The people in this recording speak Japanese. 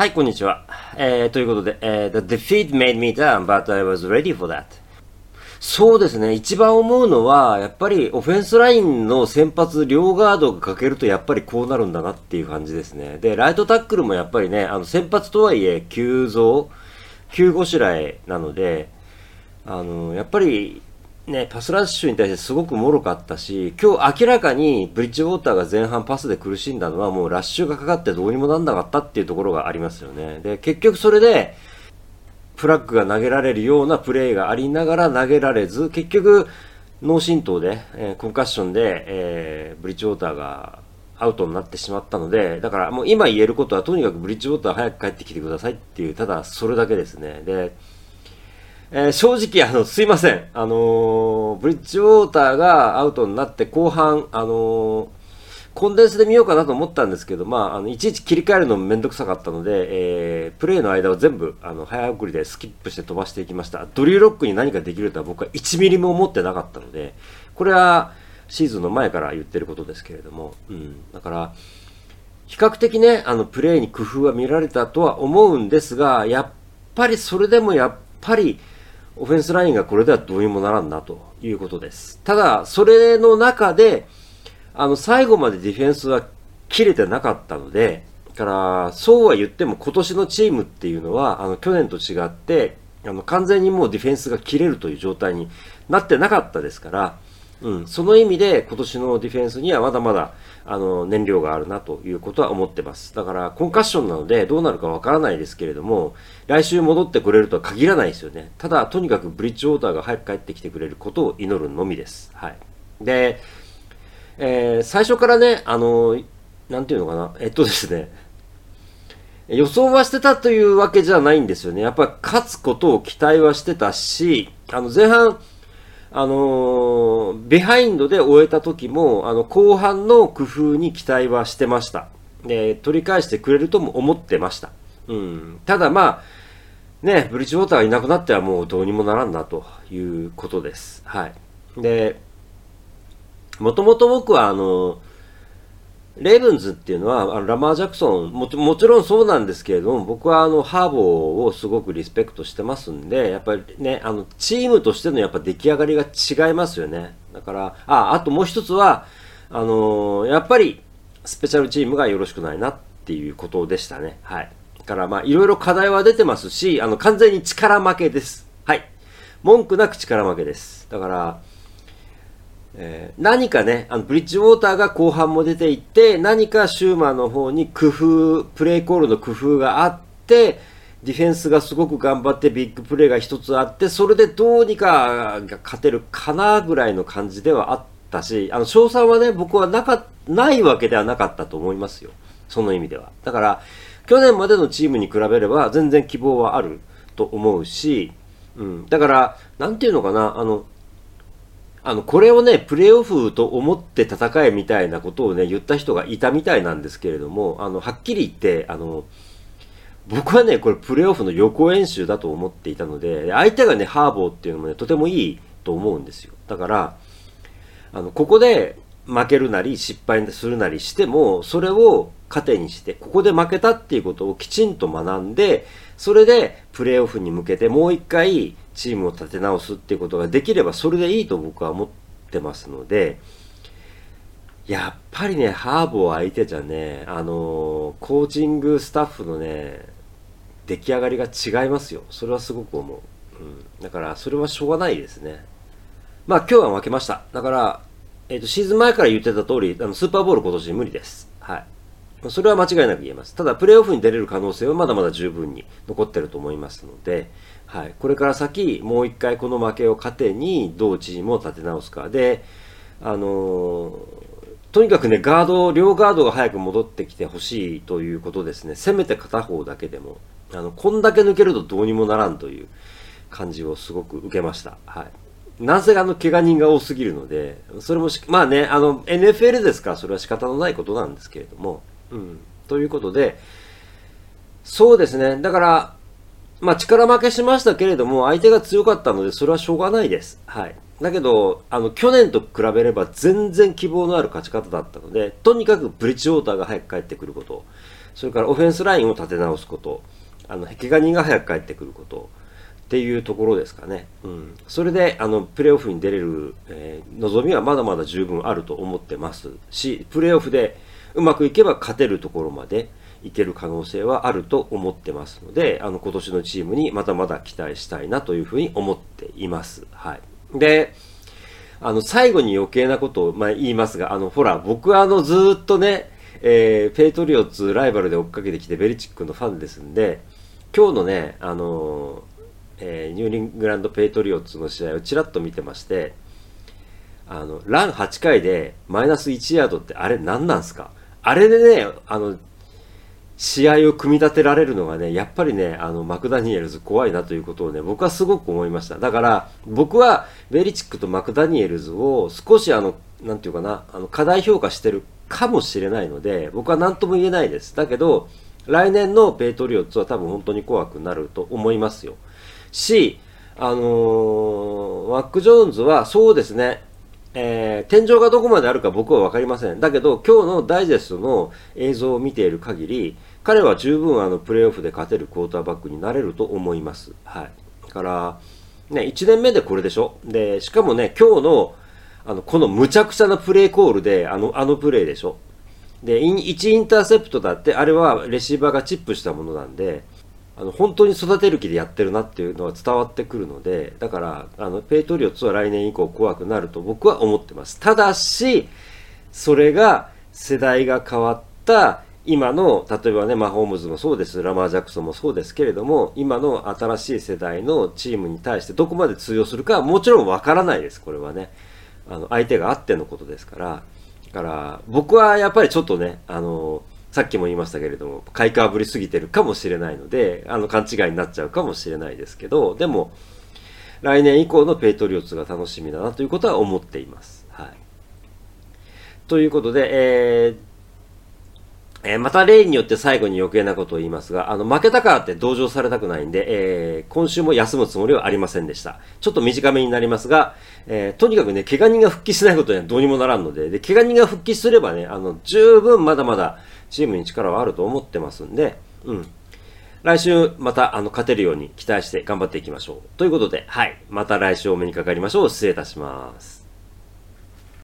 はい、こんにちは。えー、ということで、えー、The defeat made me down, but I was ready for that. そうですね。一番思うのは、やっぱりオフェンスラインの先発、両ガードが欠けるとやっぱりこうなるんだなっていう感じですね。で、ライトタックルもやっぱりね、あの先発とはいえ、急増、急ごしらえなので、あの、やっぱりね、パスラッシュに対してすごく脆かったし、今日明らかにブリッジウォーターが前半パスで苦しんだのはもうラッシュがかかってどうにもなんなかったっていうところがありますよね。で、結局それで、フラッグが投げられるようなプレーがありながら投げられず、結局、脳震盪で、えー、コンカッションで、えー、ブリッジウォーターがアウトになってしまったので、だからもう今言えることはとにかくブリッジウォーター早く帰ってきてくださいっていう、ただそれだけですね。で、えー、正直、あの、すいません。あのー、ブリッジウォーターがアウトになって後半、あのー、コンデンスで見ようかなと思ったんですけど、まあ、あの、いちいち切り替えるのもめんどくさかったので、えー、プレイの間を全部、あの、早送りでスキップして飛ばしていきました。ドリューロックに何かできるとは僕は1ミリも思ってなかったので、これはシーズンの前から言ってることですけれども、うん。だから、比較的ね、あの、プレイに工夫は見られたとは思うんですが、やっぱりそれでもやっぱり、オフェンスラインがこれではどうにもならんなということです。ただ、それの中で、あの、最後までディフェンスは切れてなかったので、から、そうは言っても今年のチームっていうのは、あの、去年と違って、あの、完全にもうディフェンスが切れるという状態になってなかったですから、うん、その意味で今年のディフェンスにはまだまだあの燃料があるなということは思ってます。だからコンカッションなのでどうなるかわからないですけれども、来週戻ってくれるとは限らないですよね。ただ、とにかくブリッジウォーターが早く帰ってきてくれることを祈るのみです。はい。で、えー、最初からね、あの、なんていうのかな、えっとですね、予想はしてたというわけじゃないんですよね。やっぱ勝つことを期待はしてたし、あの前半、あの、ビハインドで終えた時も、あの、後半の工夫に期待はしてました。で、取り返してくれるとも思ってました。うん。ただまあ、ね、ブリッジウォーターがいなくなってはもうどうにもならんなということです。はい。で、もともと僕はあの、レイブンズっていうのは、あのラマー・ジャクソンも、もちろんそうなんですけれども、僕はあの、ハーボーをすごくリスペクトしてますんで、やっぱりね、あの、チームとしてのやっぱ出来上がりが違いますよね。だから、あ、あともう一つは、あのー、やっぱり、スペシャルチームがよろしくないなっていうことでしたね。はい。だから、まあ、いろいろ課題は出てますし、あの、完全に力負けです。はい。文句なく力負けです。だから、えー、何かね、あの、ブリッジウォーターが後半も出ていって、何かシューマーの方に工夫、プレイコールの工夫があって、ディフェンスがすごく頑張ってビッグプレーが一つあって、それでどうにか勝てるかなぐらいの感じではあったし、あの、賞賛はね、僕はなか、ないわけではなかったと思いますよ。その意味では。だから、去年までのチームに比べれば全然希望はあると思うし、うん。だから、なんていうのかな、あの、あの、これをね、プレーオフと思って戦えみたいなことをね、言った人がいたみたいなんですけれども、あの、はっきり言って、あの、僕はね、これプレーオフの予行演習だと思っていたので、相手がね、ハーボーっていうのもね、とてもいいと思うんですよ。だから、あの、ここで負けるなり失敗するなりしても、それを糧にして、ここで負けたっていうことをきちんと学んで、それでプレーオフに向けてもう一回チームを立て直すっていうことができればそれでいいと僕は思ってますので、やっぱりね、ハーブを相手じゃね、あのコーチングスタッフのね、出来上がりが違いますよ。それはすごく思う。うん。だから、それはしょうがないですね。まあ、今日は負けました。だから、えっ、ー、と、シーズン前から言ってた通り、あの、スーパーボール今年無理です。はい。それは間違いなく言えます。ただ、プレーオフに出れる可能性はまだまだ十分に残ってると思いますので、はい、これから先、もう一回この負けを糧に、どうチームを立て直すか。で、あの、とにかくね、ガード、両ガードが早く戻ってきてほしいということですね。せめて片方だけでも。あの、こんだけ抜けるとどうにもならんという感じをすごく受けました。はい。なぜあの、怪我人が多すぎるので、それもまあね、あの、NFL ですから、それは仕方のないことなんですけれども、うん。ということで、そうですね。だから、まあ力負けしましたけれども、相手が強かったので、それはしょうがないです。はい。だけど、あの、去年と比べれば全然希望のある勝ち方だったので、とにかくブリッジウォーターが早く帰ってくること。それからオフェンスラインを立て直すこと、あの、怪我人が早く帰ってくること、っていうところですかね。うん。それで、あの、プレーオフに出れる、えー、望みはまだまだ十分あると思ってますし、プレーオフでうまくいけば勝てるところまでいける可能性はあると思ってますので、あの、今年のチームにまだまだ期待したいなというふうに思っています。はい。で、あの、最後に余計なことを、まあ、言いますが、あの、ほら、僕はあの、ずっとね、えー、ペイトリオッツライバルで追っかけてきてベリチックのファンですんで、今日のね、あのえー、ニューイングランド・ペイトリオッツの試合をちらっと見てまして、あの、ラン8回でマイナス1ヤードってあれ何なんすか？あれでね、あの、試合を組み立てられるのがね、やっぱりね、あの、マクダニエルズ怖いなということをね、僕はすごく思いました。だから、僕はベリチックとマクダニエルズを少しあの、なんていうかな、あの、過大評価してるかもしれないので、僕は何とも言えないです。だけど、来年のペイトリオッツは多分本当に怖くなると思いますよ。し、あのー、マック・ジョーンズはそうですね、えー、天井がどこまであるか僕は分かりません。だけど、今日のダイジェストの映像を見ている限り、彼は十分あのプレーオフで勝てるクォーターバックになれると思います。はい。だから、ね、1年目でこれでしょ？で、しかもね、今日の、あの、この無茶苦茶なプレーコールで、あの、あのプレーでしょ？で、1インターセプトだって、あれはレシーバーがチップしたものなんで、あの本当に育てる気でやってるなっていうのは伝わってくるのでだからあのペイトリオッツは来年以降怖くなると僕は思ってます。ただしそれが世代が変わった今の例えばねマホームズもそうですラマー・ジャクソンもそうですけれども今の新しい世代のチームに対してどこまで通用するかはもちろんわからないですこれはね。あの相手があってのことですから。だから僕はやっぱりちょっとねあのさっきも言いましたけれども、買いかぶりすぎてるかもしれないので、あの、勘違いになっちゃうかもしれないですけど、でも、来年以降のペイトリオツが楽しみだなということは思っています。はい。ということで、えー、えー、また例によって最後に余計なことを言いますが、あの、負けたからって同情されたくないんで、えー、今週も休むつもりはありませんでした。ちょっと短めになりますが、えー、とにかくね、怪我人が復帰しないことにはどうにもならんので、で、怪我人が復帰すればね、あの、十分まだまだ、チームに力はあると思ってますんで、うん。来週またあの勝てるように期待して頑張っていきましょう。ということで、はい。また来週お目にかかりましょう。失礼いたします。